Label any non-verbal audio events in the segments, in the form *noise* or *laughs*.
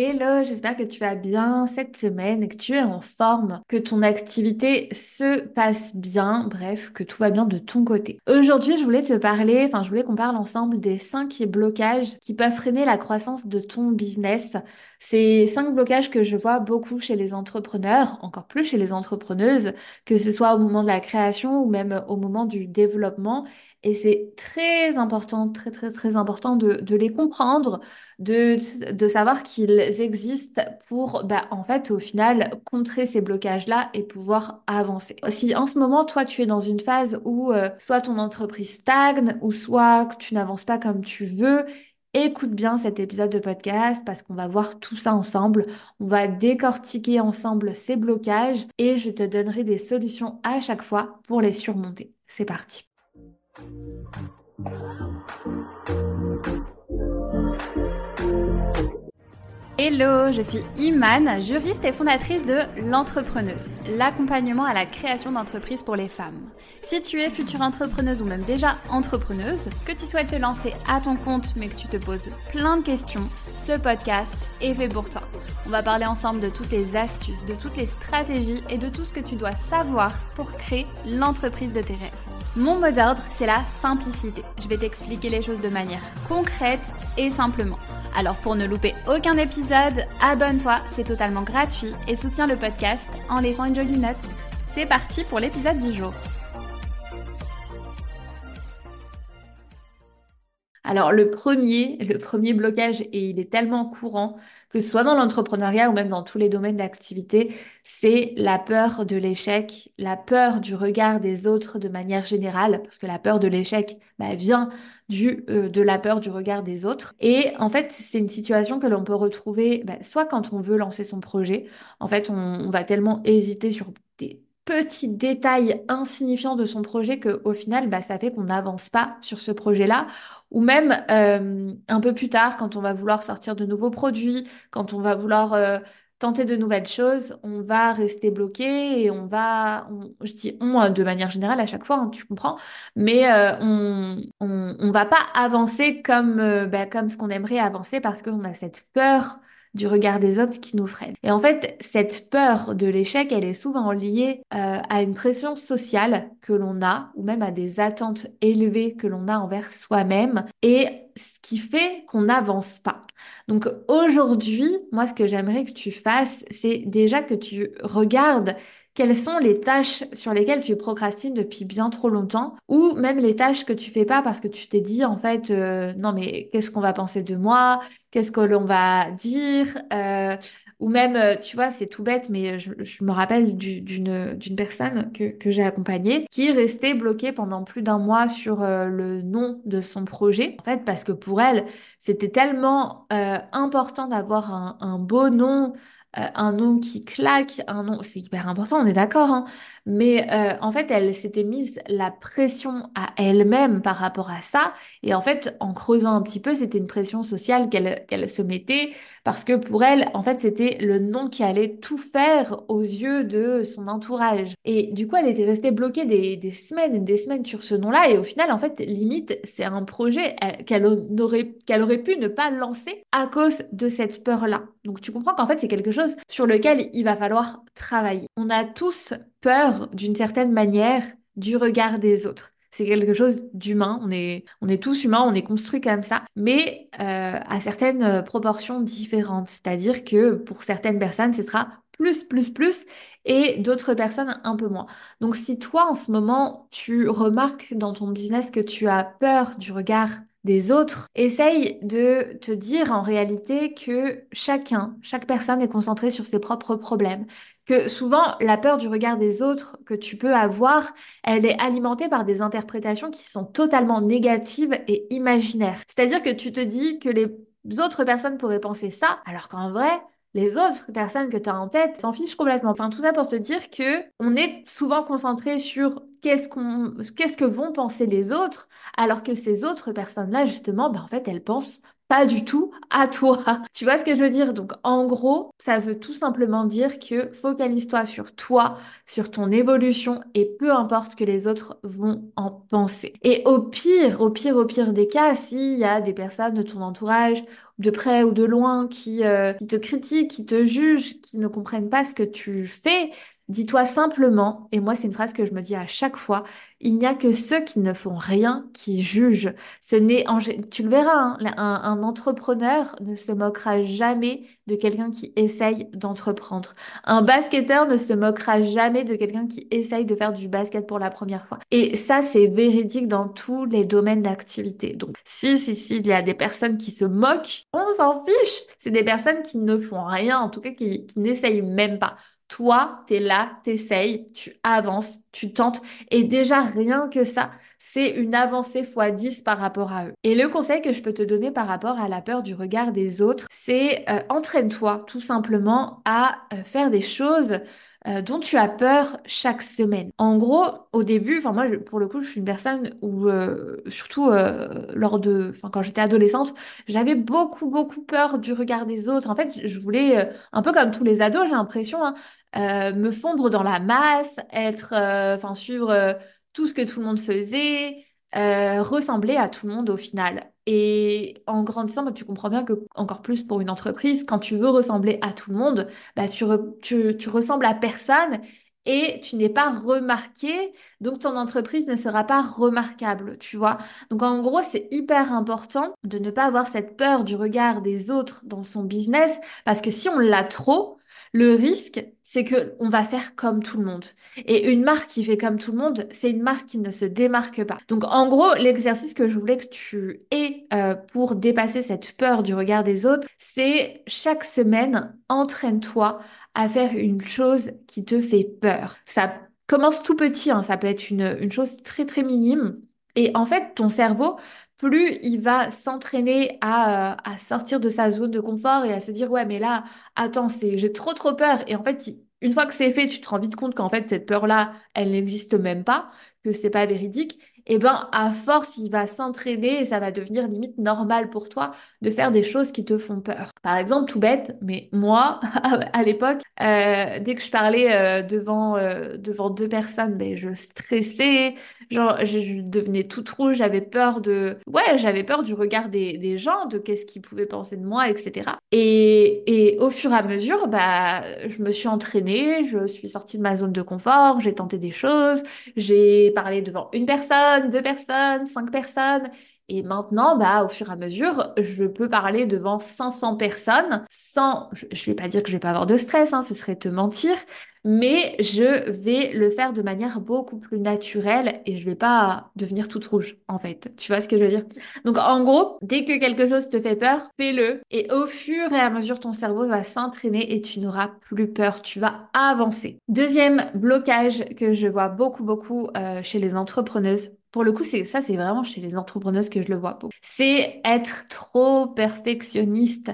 Hello, j'espère que tu vas bien cette semaine, que tu es en forme, que ton activité se passe bien, bref, que tout va bien de ton côté. Aujourd'hui, je voulais te parler, enfin, je voulais qu'on parle ensemble des cinq blocages qui peuvent freiner la croissance de ton business. C'est cinq blocages que je vois beaucoup chez les entrepreneurs, encore plus chez les entrepreneuses, que ce soit au moment de la création ou même au moment du développement. Et c'est très important, très très très important de, les comprendre, de, savoir qu'ils existent pour, bah, en fait, au final, contrer ces blocages-là et pouvoir avancer. Si en ce moment, toi, tu es dans une phase où euh, soit ton entreprise stagne ou soit tu n'avances pas comme tu veux, Écoute bien cet épisode de podcast parce qu'on va voir tout ça ensemble. On va décortiquer ensemble ces blocages et je te donnerai des solutions à chaque fois pour les surmonter. C'est parti. Hello, je suis Imane, juriste et fondatrice de L'Entrepreneuse, l'accompagnement à la création d'entreprises pour les femmes. Si tu es future entrepreneuse ou même déjà entrepreneuse, que tu souhaites te lancer à ton compte mais que tu te poses plein de questions, ce podcast est fait pour toi. On va parler ensemble de toutes les astuces, de toutes les stratégies et de tout ce que tu dois savoir pour créer l'entreprise de tes rêves. Mon mot d'ordre, c'est la simplicité. Je vais t'expliquer les choses de manière concrète et simplement. Alors pour ne louper aucun épisode, abonne-toi, c'est totalement gratuit et soutiens le podcast en laissant une jolie note. C'est parti pour l'épisode du jour. Alors le premier, le premier blocage, et il est tellement courant, que soit dans l'entrepreneuriat ou même dans tous les domaines d'activité, c'est la peur de l'échec, la peur du regard des autres de manière générale, parce que la peur de l'échec bah, vient euh, de la peur du regard des autres. Et en fait, c'est une situation que l'on peut retrouver bah, soit quand on veut lancer son projet, en fait, on va tellement hésiter sur des petits détails insignifiants de son projet que au final bah, ça fait qu'on n'avance pas sur ce projet-là. Ou même euh, un peu plus tard quand on va vouloir sortir de nouveaux produits quand on va vouloir euh, tenter de nouvelles choses on va rester bloqué et on va je dis on euh, de manière générale à chaque fois hein, tu comprends. Mais on, on, on va pas avancer comme bah, comme ce qu'on aimerait avancer parce qu'on a cette peur du regard des autres qui nous freine. Et en fait, cette peur de l'échec, elle est souvent liée euh, à une pression sociale que l'on a, ou même à des attentes élevées que l'on a envers soi-même, et ce qui fait qu'on n'avance pas. Donc aujourd'hui, moi, ce que j'aimerais que tu fasses, c'est déjà que tu regardes quelles sont les tâches sur lesquelles tu procrastines depuis bien trop longtemps ou même les tâches que tu fais pas parce que tu t'es dit en fait euh, non mais qu'est-ce qu'on va penser de moi? Qu'est-ce que l'on va dire? Euh, ou même euh, tu vois c'est tout bête mais je, me rappelle d'une personne que, que j'ai accompagnée qui est restée bloquée pendant plus d'un mois sur le nom de son projet. En fait parce que pour elle c'était tellement important d'avoir un, beau nom un nom qui claque, un nom, c'est hyper important, on est d'accord, hein. Mais euh, en fait, elle s'était mise la pression à elle-même par rapport à ça, et en fait, en creusant un petit peu, c'était une pression sociale qu'elle se mettait, parce que pour elle, en fait, c'était le nom qui allait tout faire aux yeux de son entourage. Et du coup, elle était restée bloquée des, des semaines et des semaines sur ce nom-là, et au final, en fait, limite, c'est un projet qu'elle aurait, qu'elle aurait pu ne pas lancer à cause de cette peur-là. Donc tu comprends qu'en fait, c'est quelque chose sur lequel il va falloir travailler. On a tous peur d'une certaine manière du regard des autres. C'est quelque chose d'humain, on est, on est tous humains, on est construit comme ça, mais euh, à certaines proportions différentes. C'est-à-dire que pour certaines personnes, ce sera plus, plus, plus, et d'autres personnes un peu moins. Donc si toi, en ce moment, tu remarques dans ton business que tu as peur du regard des autres, essaye de te dire en réalité que chacun, chaque personne est concentrée sur ses propres problèmes. Que souvent, la peur du regard des autres que tu peux avoir, elle est alimentée par des interprétations qui sont totalement négatives et imaginaires. C'est-à-dire que tu te dis que les autres personnes pourraient penser ça, alors qu'en vrai, les autres personnes que tu as en tête s'en fichent complètement. Enfin, tout ça pour te dire que on est souvent concentré sur qu'est-ce que vont penser les autres, alors que ces autres personnes-là, justement, ben, en fait, elles pensent pas du tout à toi. *laughs* Tu vois ce que je veux dire? Donc, en gros, ça veut tout simplement dire que focalise-toi sur toi, sur ton évolution et peu importe que les autres vont en penser. Et au pire, au pire, au pire des cas, s'il y a des personnes de ton entourage de près ou de loin, qui, euh, qui te critiquent, qui te jugent, qui ne comprennent pas ce que tu fais, dis-toi simplement, et moi c'est une phrase que je me dis à chaque fois, il n'y a que ceux qui ne font rien qui jugent. Ce n'est. Tu le verras, hein, un, un entrepreneur ne se moquera jamais de quelqu'un qui essaye d'entreprendre. Un basketteur ne se moquera jamais de quelqu'un qui essaye de faire du basket pour la première fois. Et ça, c'est véridique dans tous les domaines d'activité. Donc, si, si, si, il y a des personnes qui se moquent, on s'en fiche. C'est des personnes qui ne font rien, en tout cas qui, qui n'essayent même pas. Toi, tu es là, tu essayes, tu avances, tu tentes. Et déjà, rien que ça, c'est une avancée x 10 par rapport à eux. Et le conseil que je peux te donner par rapport à la peur du regard des autres, c'est euh, entraîne-toi tout simplement à euh, faire des choses euh, dont tu as peur chaque semaine. En gros, au début, enfin moi pour le coup, je suis une personne où surtout lors de enfin quand j'étais adolescente, j'avais beaucoup beaucoup peur du regard des autres. En fait, je voulais un peu comme tous les ados, j'ai l'impression hein, me fondre dans la masse, être enfin suivre tout ce que tout le monde faisait, euh, ressembler à tout le monde au final. Et en grandissant, bah, tu comprends bien que, encore plus pour une entreprise, quand tu veux ressembler à tout le monde, bah, tu, tu, ressembles à personne et tu n'es pas remarqué, donc ton entreprise ne sera pas remarquable, tu vois. Donc en gros, c'est hyper important de ne pas avoir cette peur du regard des autres dans son business, parce que si on l'a trop, le risque, c'est que on va faire comme tout le monde. Et une marque qui fait comme tout le monde, c'est une marque qui ne se démarque pas. Donc en gros, l'exercice que je voulais que tu aies euh, pour dépasser cette peur du regard des autres, c'est chaque semaine, entraîne-toi à faire une chose qui te fait peur. Ça commence tout petit, hein, ça peut être une, une chose très très minime. Et en fait, ton cerveau plus il va s'entraîner à, euh, à, sortir de sa zone de confort et à se dire, ouais, mais là, attends, c'est, j'ai trop, trop peur. Et en fait, une fois que c'est fait, tu te rends vite compte qu'en fait, cette peur-là, elle n'existe même pas, que c'est pas véridique eh ben à force, il va s'entraîner et ça va devenir limite normal pour toi de faire des choses qui te font peur. Par exemple, tout bête, mais moi, *laughs* à l'époque, euh, dès que je parlais euh, devant, euh, devant deux personnes, ben, je stressais, genre je, devenais toute rouge, j'avais peur de... Ouais, j'avais peur du regard des, gens, de qu'est-ce qu'ils pouvaient penser de moi, etc. Et, et au fur et à mesure, bah, je me suis entraînée, je suis sortie de ma zone de confort, j'ai tenté des choses, j'ai parlé devant une personne, deux personnes, cinq personnes. Et maintenant, bah, au fur et à mesure, je peux parler devant 500 personnes sans, je, vais pas dire que je vais pas avoir de stress, hein, ce serait te mentir, mais je vais le faire de manière beaucoup plus naturelle et je vais pas devenir toute rouge, en fait. Tu vois ce que je veux dire? Donc, en gros, dès que quelque chose te fait peur, fais-le et au fur et à mesure, ton cerveau va s'entraîner et tu n'auras plus peur, tu vas avancer. Deuxième blocage que je vois beaucoup, beaucoup euh, chez les entrepreneuses, pour le coup, c'est ça, c'est vraiment chez les entrepreneuses que je le vois. C'est être trop perfectionniste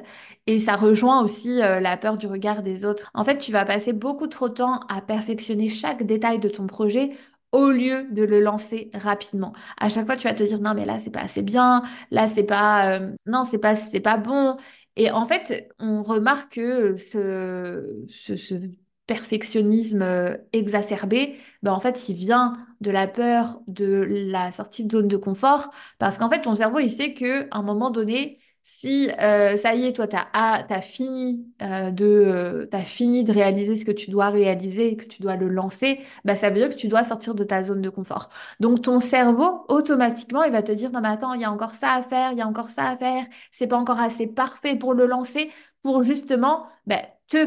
et ça rejoint aussi euh, la peur du regard des autres. En fait, tu vas passer beaucoup trop de temps à perfectionner chaque détail de ton projet au lieu de le lancer rapidement. À chaque fois, tu vas te dire non mais là c'est pas assez bien, là c'est pas euh, non c'est pas c'est pas bon. Et en fait, on remarque que ce, ce, ce perfectionnisme euh, exacerbé, ben en fait, il vient de la peur de la sortie de zone de confort, parce qu'en fait, ton cerveau, il sait que à un moment donné, si euh, ça y est, toi, tu as, fini, euh, de, euh, as fini de réaliser ce que tu dois réaliser et que tu dois le lancer, bah, ça veut dire que tu dois sortir de ta zone de confort. Donc, ton cerveau, automatiquement, il va te dire, non, mais attends, il y a encore ça à faire, il y a encore ça à faire, c'est pas encore assez parfait pour le lancer, pour justement bah, te,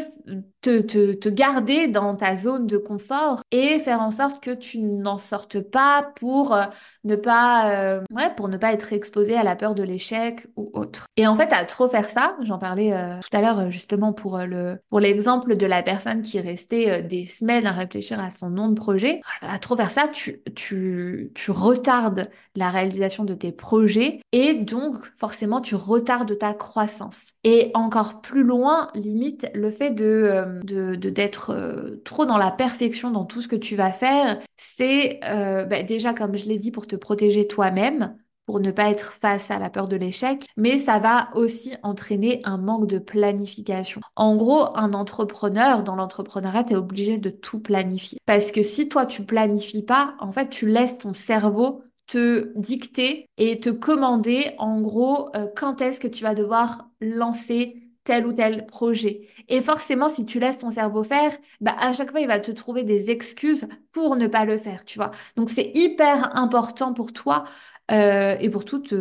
te, te, te, garder dans ta zone de confort et faire en sorte que tu n'en sortes pas pour euh, ne pas, euh, ouais, pour ne pas être exposé à la peur de l'échec ou autre. Et en fait, à trop faire ça, j'en parlais euh, tout à l'heure justement pour le pour l'exemple de la personne qui restait des semaines à réfléchir à son nom de projet. À trop faire ça, tu, tu, tu retardes la réalisation de tes projets et donc forcément tu retardes ta croissance. Et encore plus loin, limite le fait de euh, d'être euh, trop dans la perfection dans tout ce que tu vas faire, c'est euh, bah, déjà comme je l'ai dit pour te protéger toi-même pour ne pas être face à la peur de l'échec, mais ça va aussi entraîner un manque de planification. En gros, un entrepreneur, dans l'entrepreneuriat, tu es obligé de tout planifier. Parce que si toi, tu planifies pas, en fait, tu laisses ton cerveau te dicter et te commander en gros quand est-ce que tu vas devoir lancer tel ou tel projet. Et forcément, si tu laisses ton cerveau faire, bah, à chaque fois, il va te trouver des excuses pour ne pas le faire, tu vois. Donc, c'est hyper important pour toi euh, et pour toutes,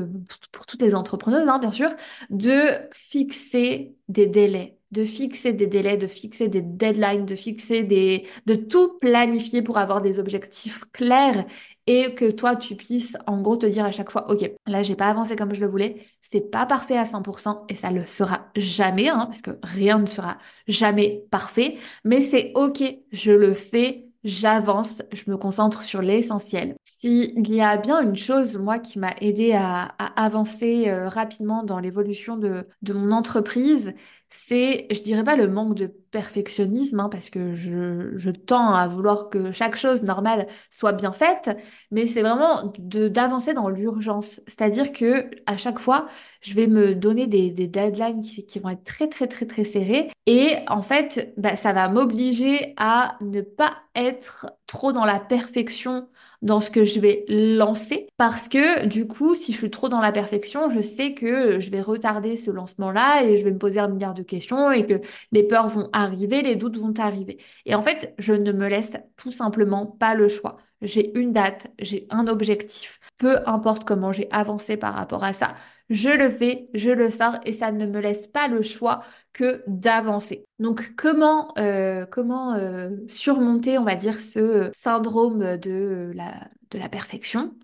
les entrepreneuses, hein, bien sûr, de fixer des délais, de fixer des délais, de fixer des deadlines, de fixer des, de tout planifier pour avoir des objectifs clairs et que toi, tu puisses en gros te dire à chaque fois, OK, là, j'ai pas avancé comme je le voulais, c'est pas parfait à 100% et ça le sera jamais, hein, parce que rien ne sera jamais parfait, mais c'est OK, je le fais, j'avance, je me concentre sur l'essentiel. S'il y a bien une chose, moi, qui m'a aidé à, avancer euh, rapidement dans l'évolution de, de mon entreprise, c'est, je dirais pas le manque de perfectionnisme, hein, parce que je, tends à vouloir que chaque chose normale soit bien faite, mais c'est vraiment d'avancer dans l'urgence. C'est-à-dire que à chaque fois, je vais me donner des, deadlines qui, vont être très, très, très, très serrées. Et en fait, bah, ça va m'obliger à ne pas être trop dans la perfection dans ce que je vais lancer parce que du coup, si je suis trop dans la perfection, je sais que je vais retarder ce lancement-là et je vais me poser un milliard de questions et que les peurs vont arriver, les doutes vont arriver. Et en fait, je ne me laisse tout simplement pas le choix. J'ai une date, j'ai un objectif. Peu importe comment j'ai avancé par rapport à ça, je le fais, je le sors et ça ne me laisse pas le choix que d'avancer. Donc comment, euh, comment euh, surmonter, on va dire, ce syndrome de la, de la perfection?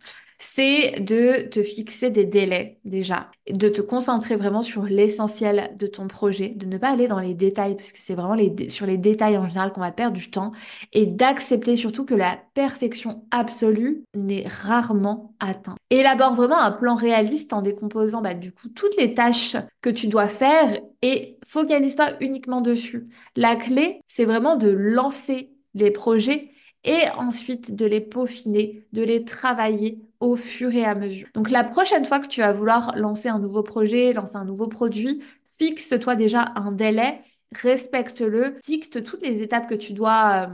C'est de te fixer des délais déjà, de te concentrer vraiment sur l'essentiel de ton projet, de ne pas aller dans les détails, parce que c'est vraiment sur les détails en général qu'on va perdre du temps, et d'accepter surtout que la perfection absolue n'est rarement atteinte. Élabore vraiment un plan réaliste en décomposant bah, du coup toutes les tâches que tu dois faire et focalise-toi uniquement dessus. La clé, c'est vraiment de lancer les projets et ensuite de les peaufiner, de les travailler au fur et à mesure. Donc la prochaine fois que tu vas vouloir lancer un nouveau projet, lancer un nouveau produit, fixe-toi déjà un délai respecte-le, dicte toutes les étapes que tu dois,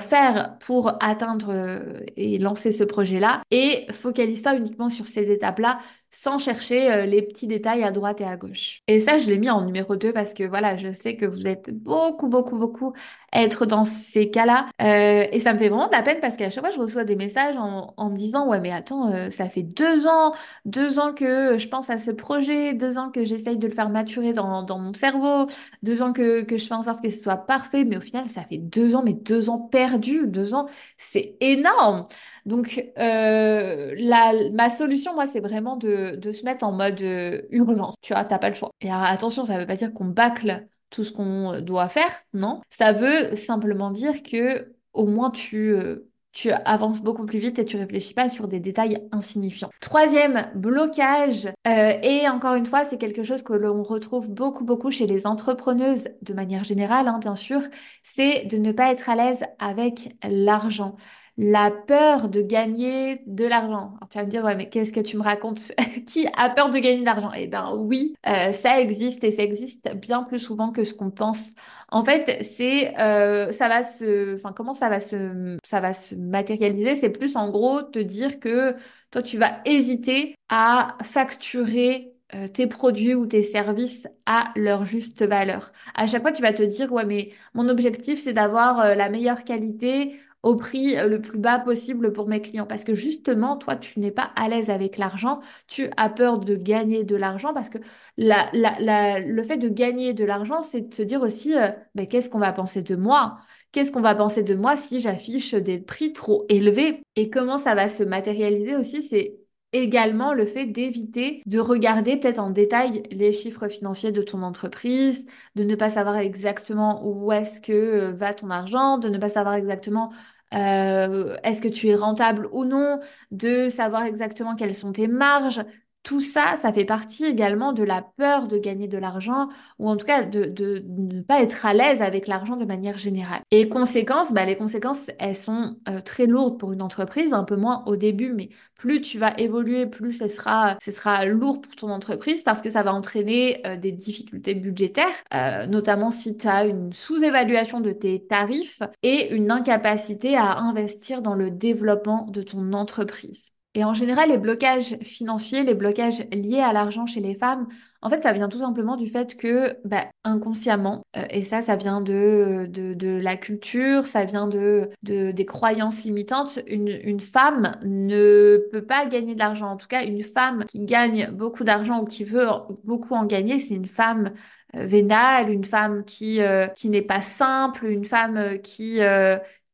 faire pour atteindre euh, et lancer ce projet-là et focalise-toi uniquement sur ces étapes-là sans chercher euh, les petits détails à droite et à gauche. Et ça, je l'ai mis en numéro 2 parce que voilà, je sais que vous êtes beaucoup, beaucoup, beaucoup être dans ces cas-là. Euh, et ça me fait vraiment de la peine parce qu'à chaque fois, je reçois des messages en, me disant, ouais, mais attends, euh, ça fait deux ans, deux ans que je pense à ce projet, deux ans que j'essaye de le faire maturer dans, mon cerveau, deux ans que, je fais en sorte que ce soit parfait, mais au final, ça fait deux ans, mais deux ans perdus, deux ans, c'est énorme. Donc, la, ma solution, moi, c'est vraiment de, de, se mettre en mode euh, urgence. Tu vois, t'as pas le choix. Et attention, ça veut pas dire qu'on bâcle tout ce qu'on doit faire, non. Ça veut simplement dire que au moins tu, euh, tu avances beaucoup plus vite et tu réfléchis pas sur des détails insignifiants. Troisième blocage, euh, et encore une fois, c'est quelque chose que l'on retrouve beaucoup, beaucoup chez les entrepreneuses de manière générale, hein, bien sûr, c'est de ne pas être à l'aise avec l'argent la peur de gagner de l'argent. Tu vas me dire, ouais, mais qu'est-ce que tu me racontes? *laughs* Qui a peur de gagner de l'argent? Eh bien oui, euh, ça existe et ça existe bien plus souvent que ce qu'on pense. En fait, c'est, euh, ça va se, enfin, comment ça va se, ça va se matérialiser? C'est plus en gros te dire que toi, tu vas hésiter à facturer euh, tes produits ou tes services à leur juste valeur. À chaque fois, tu vas te dire, ouais, mais mon objectif, c'est d'avoir la meilleure qualité au prix euh, le plus bas possible pour mes clients. Parce que justement, toi, tu n'es pas à l'aise avec l'argent, tu as peur de gagner de l'argent parce que le fait de gagner de l'argent, c'est de se dire aussi, euh, ben, qu'est-ce qu'on va penser de moi? Qu'est-ce qu'on va penser de moi si j'affiche des prix trop élevés? Et comment ça va se matérialiser aussi C'est également le fait d'éviter de regarder peut-être en détail les chiffres financiers de ton entreprise, de ne pas savoir exactement où est-ce que euh, va ton argent, de ne pas savoir exactement euh, est-ce que tu es rentable ou non, de savoir exactement quelles sont tes marges. Tout ça, ça fait partie également de la peur de gagner de l'argent ou en tout cas de, ne pas être à l'aise avec l'argent de manière générale. Et conséquences, bah, les conséquences, elles sont euh, très lourdes pour une entreprise, un peu moins au début, mais plus tu vas évoluer, plus ce sera, lourd pour ton entreprise parce que ça va entraîner euh, des difficultés budgétaires, euh, notamment si tu as une sous-évaluation de tes tarifs et une incapacité à investir dans le développement de ton entreprise. Et en général, les blocages financiers, les blocages liés à l'argent chez les femmes, en fait, ça vient tout simplement du fait que, bah, inconsciemment, euh, et ça, ça vient de, de, la culture, ça vient de, de des croyances limitantes, une, une femme ne peut pas gagner de l'argent. En tout cas, une femme qui gagne beaucoup d'argent ou qui veut beaucoup en gagner, c'est une femme euh, vénale, une femme qui, euh, qui n'est pas simple, une femme qui,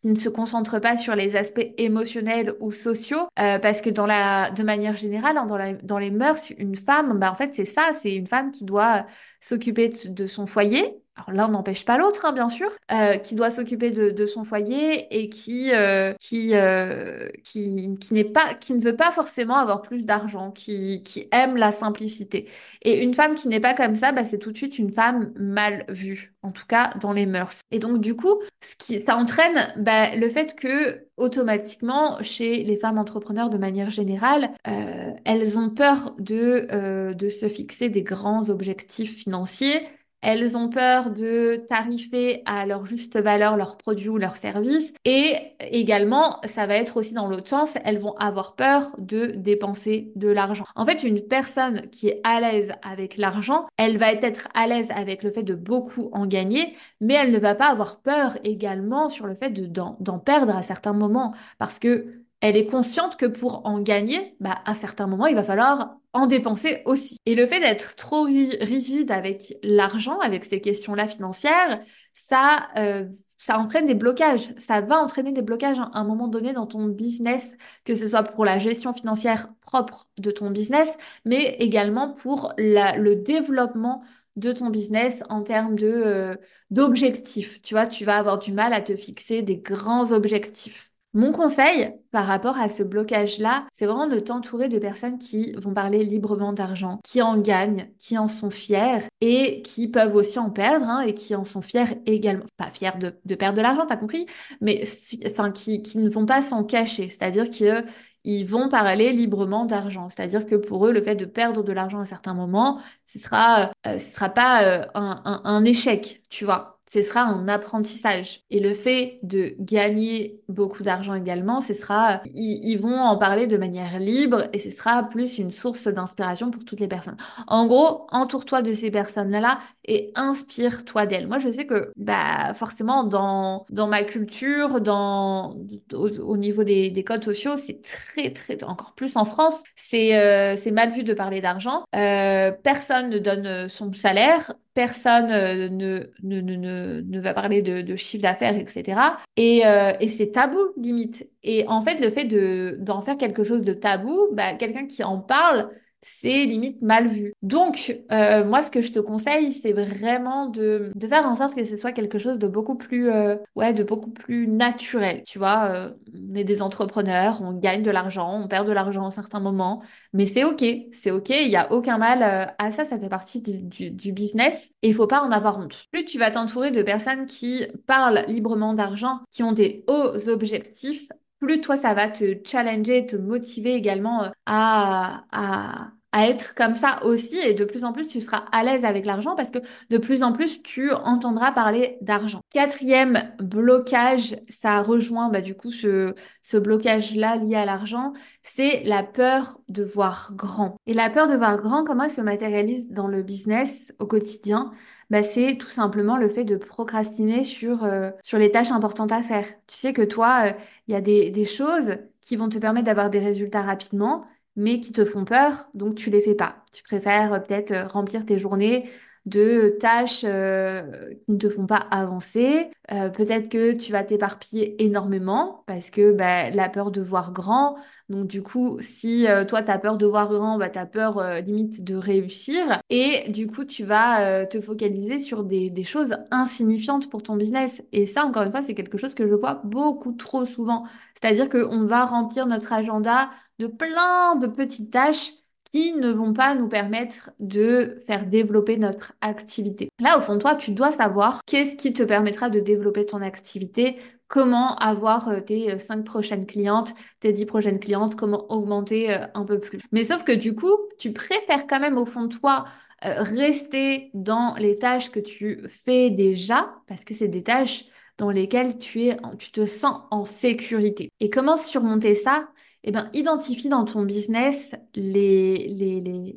ne se concentre pas sur les aspects émotionnels ou sociaux, euh, parce que dans la, de manière générale, hein, dans, la, dans les mœurs, une femme, bah, en fait, c'est ça, c'est une femme qui doit s'occuper de son foyer, alors l'un n'empêche pas l'autre, hein, bien sûr, euh, qui doit s'occuper de, de, son foyer et qui, euh, qui, euh, qui, qui n'est pas, qui ne veut pas forcément avoir plus d'argent, qui, qui aime la simplicité. Et une femme qui n'est pas comme ça, bah, c'est tout de suite une femme mal vue, en tout cas dans les mœurs. Et donc du coup, ce qui, ça entraîne bah, le fait que automatiquement, chez les femmes entrepreneurs de manière générale, euh, elles ont peur de, euh, de se fixer des grands objectifs financiers elles ont peur de tarifer à leur juste valeur leurs produits ou leurs services. Et également, ça va être aussi dans l'autre sens, elles vont avoir peur de dépenser de l'argent. En fait, une personne qui est à l'aise avec l'argent, elle va être à l'aise avec le fait de beaucoup en gagner, mais elle ne va pas avoir peur également sur le fait d'en perdre à certains moments. Parce que elle est consciente que pour en gagner, bah, à certains moments, il va falloir en dépenser aussi. Et le fait d'être trop rigide avec l'argent, avec ces questions-là financières, ça, euh, ça entraîne des blocages. Ça va entraîner des blocages à un moment donné dans ton business, que ce soit pour la gestion financière propre de ton business, mais également pour le développement de ton business en termes euh, d'objectifs. Tu vois, tu vas avoir du mal à te fixer des grands objectifs. Mon conseil par rapport à ce blocage-là, c'est vraiment de t'entourer de personnes qui vont parler librement d'argent, qui en gagnent, qui en sont fiers et qui peuvent aussi en perdre hein, et qui en sont fiers également. Pas fiers de, perdre de l'argent, t'as compris, mais qui, ne vont pas s'en cacher, c'est-à-dire qu'ils vont parler librement d'argent. C'est-à-dire que pour eux, le fait de perdre de l'argent à certains moments, ce sera, euh, ce sera pas euh, un, un, échec, tu vois ce sera un apprentissage. Et le fait de gagner beaucoup d'argent également, ce sera, ils, vont en parler de manière libre et ce sera plus une source d'inspiration pour toutes les personnes. En gros, entoure-toi de ces personnes-là et inspire-toi d'elles. Moi, je sais que, bah, forcément, dans, dans ma culture, dans, au, niveau des, des, codes sociaux, c'est très, très, encore plus en France, c'est euh, mal vu de parler d'argent. Euh, personne ne donne son salaire personne euh, ne, ne, ne, ne, va parler de, chiffre d'affaires, etc. Et, euh, et c'est tabou, limite. Et en fait, le fait de, d'en faire quelque chose de tabou, bah, quelqu'un qui en parle, c'est limite mal vu. Donc, euh, moi, ce que je te conseille, c'est vraiment de, de, faire en sorte que ce soit quelque chose de beaucoup plus, euh, ouais, de beaucoup plus naturel. Tu vois, euh, on est des entrepreneurs, on gagne de l'argent, on perd de l'argent à certains moments, mais c'est ok, c'est ok, il n'y a aucun mal à ça, ça fait partie du, du, business et il faut pas en avoir honte. Plus tu vas t'entourer de personnes qui parlent librement d'argent, qui ont des hauts objectifs, plus toi, ça va te challenger, te motiver également euh, à, à, à être comme ça aussi. Et de plus en plus, tu seras à l'aise avec l'argent parce que de plus en plus, tu entendras parler d'argent. Quatrième blocage, ça rejoint bah, du coup ce, ce blocage-là lié à l'argent, c'est la peur de voir grand. Et la peur de voir grand, comment elle se matérialise dans le business au quotidien? Bah, c'est tout simplement le fait de procrastiner sur, euh, sur les tâches importantes à faire. Tu sais que toi, euh, il y a des, des choses qui vont te permettre d'avoir des résultats rapidement, mais qui te font peur, donc tu les fais pas. Tu préfères euh, peut-être remplir tes journées de tâches euh, qui ne te font pas avancer. Euh, peut-être que tu vas t'éparpiller énormément parce que bah, la peur de voir grand. Donc du coup, si euh, toi, tu as peur de voir grand, bah, tu as peur limite de réussir. Et du coup, tu vas te focaliser sur des, des, choses insignifiantes pour ton business. Et ça, encore une fois, c'est quelque chose que je vois beaucoup trop souvent. C'est-à-dire qu'on va remplir notre agenda de plein de petites tâches qui ne vont pas nous permettre de faire développer notre activité. Là, au fond de toi, tu dois savoir qu'est-ce qui te permettra de développer ton activité, comment avoir euh, tes euh, cinq prochaines clientes, tes dix prochaines clientes, comment augmenter euh, un peu plus. Mais sauf que du coup, tu préfères quand même au fond de toi rester dans les tâches que tu fais déjà, parce que c'est des tâches dans lesquelles tu tu te sens en sécurité. Et comment surmonter ça eh ben, identifie dans ton business les,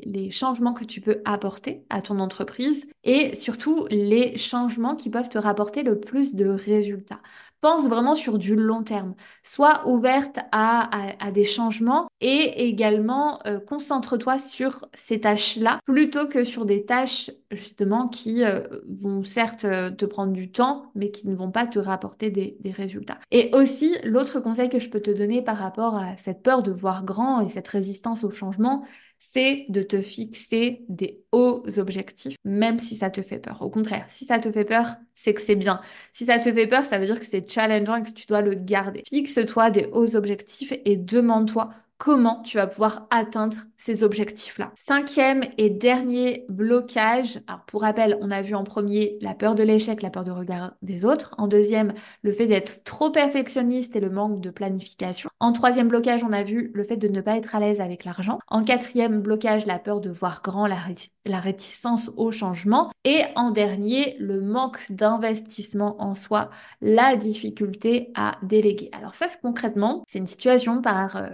les changements que tu peux apporter à ton entreprise et surtout les changements qui peuvent te rapporter le plus de résultats. Pense vraiment sur du long terme. Sois ouverte à, des changements et également euh, concentre-toi sur ces tâches-là plutôt que sur des tâches justement qui euh, vont certes euh, te prendre du temps mais qui ne vont pas te rapporter des résultats. Et aussi, l'autre conseil que je peux te donner par rapport à cette peur de voir grand et cette résistance au changement, c'est de te fixer des hauts objectifs, même si ça te fait peur. Au contraire, si ça te fait peur, c'est que c'est bien. Si ça te fait peur, ça veut dire que c'est challengeant et que tu dois le garder. Fixe-toi des hauts objectifs et demande-toi comment tu vas pouvoir atteindre ces objectifs-là. Cinquième et dernier blocage. Alors pour rappel, on a vu en premier la peur de l'échec, la peur de regard des autres. En deuxième, le fait d'être trop perfectionniste et le manque de planification. En troisième blocage, on a vu le fait de ne pas être à l'aise avec l'argent. En quatrième blocage, la peur de voir grand, la, la réticence au changement. Et en dernier, le manque d'investissement en soi, la difficulté à déléguer. Alors ça, concrètement, c'est une situation par euh,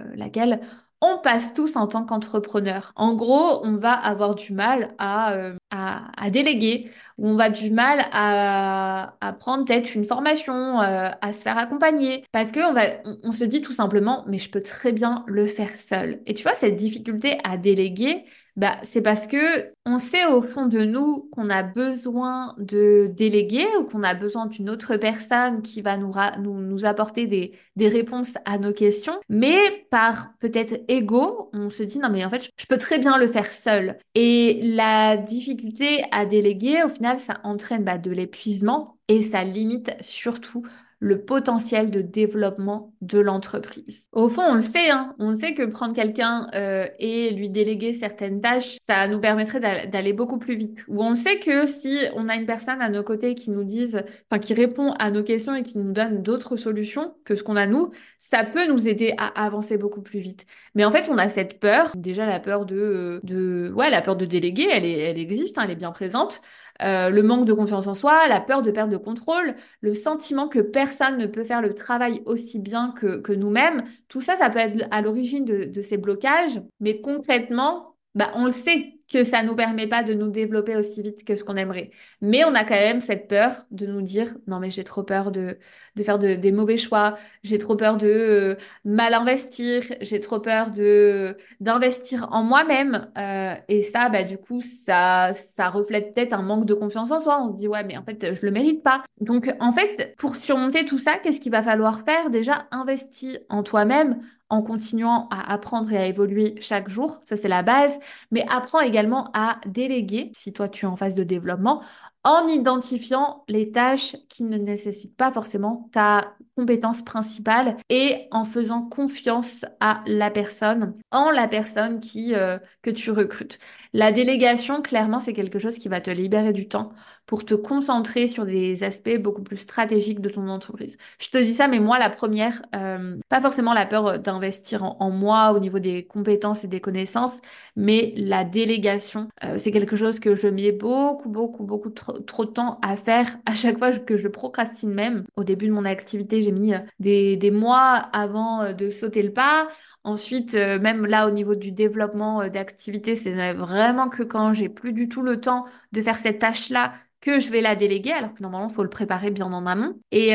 on passe tous en tant qu'entrepreneur. En gros, on va avoir du mal à, euh, à, déléguer, ou on va du mal à, prendre peut-être une formation, euh, à se faire accompagner, parce qu'on va, on, se dit tout simplement, mais je peux très bien le faire seul. Et tu vois, cette difficulté à déléguer, bah, c'est parce que on sait au fond de nous qu'on a besoin de déléguer ou qu'on a besoin d'une autre personne qui va nous, apporter des, des réponses à nos questions. Mais par peut-être ego, on se dit non mais en fait je peux très bien le faire seul. Et la difficulté à déléguer, au final, ça entraîne bah, de l'épuisement et ça limite surtout le potentiel de développement de l'entreprise. Au fond, on le sait, hein, on sait que prendre quelqu'un euh, et lui déléguer certaines tâches, ça nous permettrait d'aller beaucoup plus vite. Ou on sait que si on a une personne à nos côtés qui nous dise, enfin qui répond à nos questions et qui nous donne d'autres solutions que ce qu'on a nous, ça peut nous aider à avancer beaucoup plus vite. Mais en fait, on a cette peur, déjà la peur de, de ouais, la peur de déléguer, elle existe, hein, elle est bien présente. Euh, le manque de confiance en soi, la peur de perdre le contrôle, le sentiment que personne ne peut faire le travail aussi bien que, nous-mêmes, tout ça, ça peut être à l'origine de, de ces blocages. Mais concrètement, bah, on le sait que ça nous permet pas de nous développer aussi vite que ce qu'on aimerait. Mais on a quand même cette peur de nous dire non mais j'ai trop peur de, de faire des mauvais choix, j'ai trop peur de euh, mal investir, j'ai trop peur de d'investir en moi-même. Euh, et ça, bah, du coup, ça, ça reflète peut-être un manque de confiance en soi. On se dit ouais mais en fait je le mérite pas. Donc en fait pour surmonter tout ça, qu'est-ce qu'il va falloir faire? Déjà investir en toi-même en continuant à apprendre et à évoluer chaque jour. Ça, c'est la base. Mais apprends également à déléguer, si toi tu es en phase de développement, en identifiant les tâches qui ne nécessitent pas forcément ta compétence principale et en faisant confiance à la personne, en la personne qui, euh, que tu recrutes. La délégation, clairement, c'est quelque chose qui va te libérer du temps pour te concentrer sur des aspects beaucoup plus stratégiques de ton entreprise. Je te dis ça, mais moi, la première, euh, pas forcément la peur d'investir en, moi au niveau des compétences et des connaissances, mais la délégation, euh, c'est quelque chose que je mets beaucoup, beaucoup, beaucoup trop, trop de temps à faire *laughs* à chaque fois que je procrastine même. Au début de mon activité, j'ai mis euh, des, des, mois avant euh, de sauter le pas. Ensuite, euh, même là, au niveau du développement d'activité, c'est vraiment que quand j'ai plus du tout le temps de faire cette tâche-là, que je vais la déléguer, alors que normalement, il faut le préparer bien en amont. Et,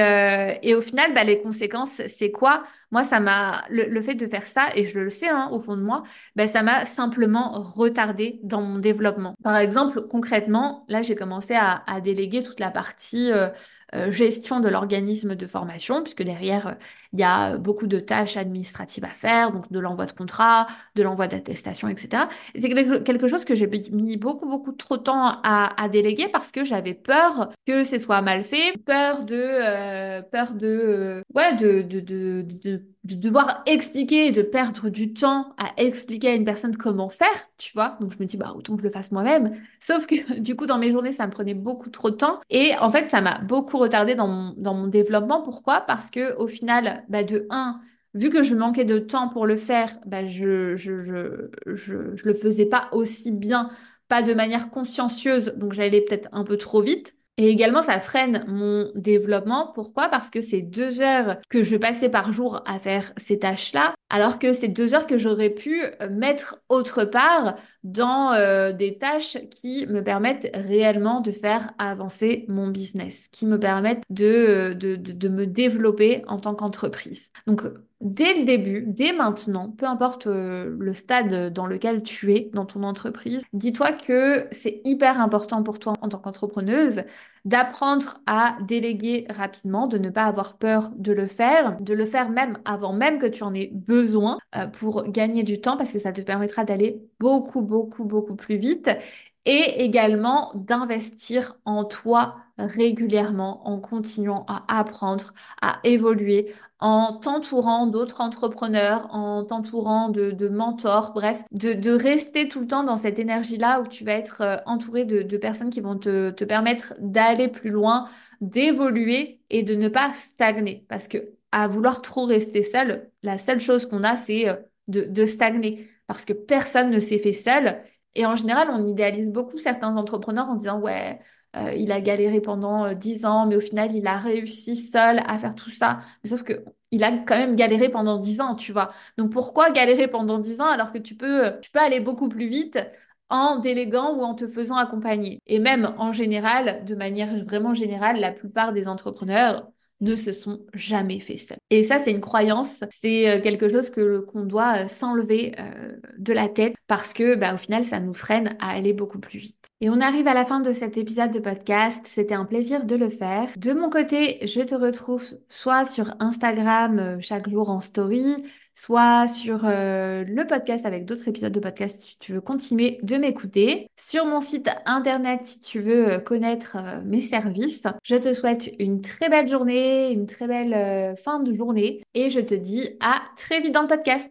et au final, bah, les conséquences, c'est quoi? Moi, ça m'a le, fait de faire ça, et je le sais hein, au fond de moi, bah, ça m'a simplement retardé dans mon développement. Par exemple, concrètement, là, j'ai commencé à, à, déléguer toute la partie euh, gestion de l'organisme de formation, puisque derrière, euh, il y a beaucoup de tâches administratives à faire, donc de l'envoi de contrat, de l'envoi d'attestation, etc. c'est quelque chose que j'ai mis beaucoup, beaucoup trop de temps à, déléguer parce que j'avais peur que ce soit mal fait, peur de, euh, peur de, ouais, de, de, de, de de devoir expliquer de perdre du temps à expliquer à une personne comment faire, tu vois. Donc je me dis, bah autant que je le fasse moi-même. Sauf que *laughs* du coup, dans mes journées, ça me prenait beaucoup trop de temps. Et en fait, ça m'a beaucoup retardé dans mon, dans mon développement. Pourquoi? Parce que au final, bah, de un, vu que je manquais de temps pour le faire, bah, je, je, je, je, je le faisais pas aussi bien, pas de manière consciencieuse. Donc j'allais peut-être un peu trop vite. Et également, ça freine mon développement. Pourquoi? Parce que c'est deux heures que je passais par jour à faire ces tâches-là, alors que c'est deux heures que j'aurais pu mettre autre part dans euh, des tâches qui me permettent réellement de faire avancer mon business, qui me permettent de, de, de me développer en tant qu'entreprise. Dès le début, dès maintenant, peu importe euh, le stade dans lequel tu es dans ton entreprise, dis-toi que c'est hyper important pour toi en tant qu'entrepreneuse d'apprendre à déléguer rapidement, de ne pas avoir peur de le faire, de le faire même avant même que tu en aies besoin euh, pour gagner du temps parce que ça te permettra d'aller beaucoup, beaucoup, beaucoup plus vite et également d'investir en toi régulièrement en continuant à apprendre, à évoluer, en t'entourant d'autres entrepreneurs, en t'entourant de, mentors, bref, de, rester tout le temps dans cette énergie-là où tu vas être euh, entouré de, personnes qui vont te, permettre d'aller plus loin, d'évoluer et de ne pas stagner. Parce que à vouloir trop rester seul, la seule chose qu'on a, c'est euh, de, stagner. Parce que personne ne s'est fait seul. Et en général, on idéalise beaucoup certains entrepreneurs en disant, ouais, euh, il a galéré pendant euh, dix ans, mais au final, il a réussi seul à faire tout ça. Mais sauf que il a quand même galéré pendant dix ans, tu vois. Donc pourquoi galérer pendant dix ans alors que tu peux, tu peux aller beaucoup plus vite en déléguant ou en te faisant accompagner? Et même en général, de manière vraiment générale, la plupart des entrepreneurs ne se sont jamais fait seuls. Et ça, c'est une croyance, c'est euh, quelque chose que qu'on doit s'enlever de la tête parce que, bah, au final, ça nous freine à aller beaucoup plus vite. Et on arrive à la fin de cet épisode de podcast. C'était un plaisir de le faire. De mon côté, je te retrouve soit sur Instagram euh, chaque jour en story, soit sur euh, le podcast avec d'autres épisodes de podcast si tu veux continuer de m'écouter. Sur mon site internet si tu veux euh, connaître mes services. Je te souhaite une très belle journée, une très belle fin de journée et je te dis à très vite dans le podcast.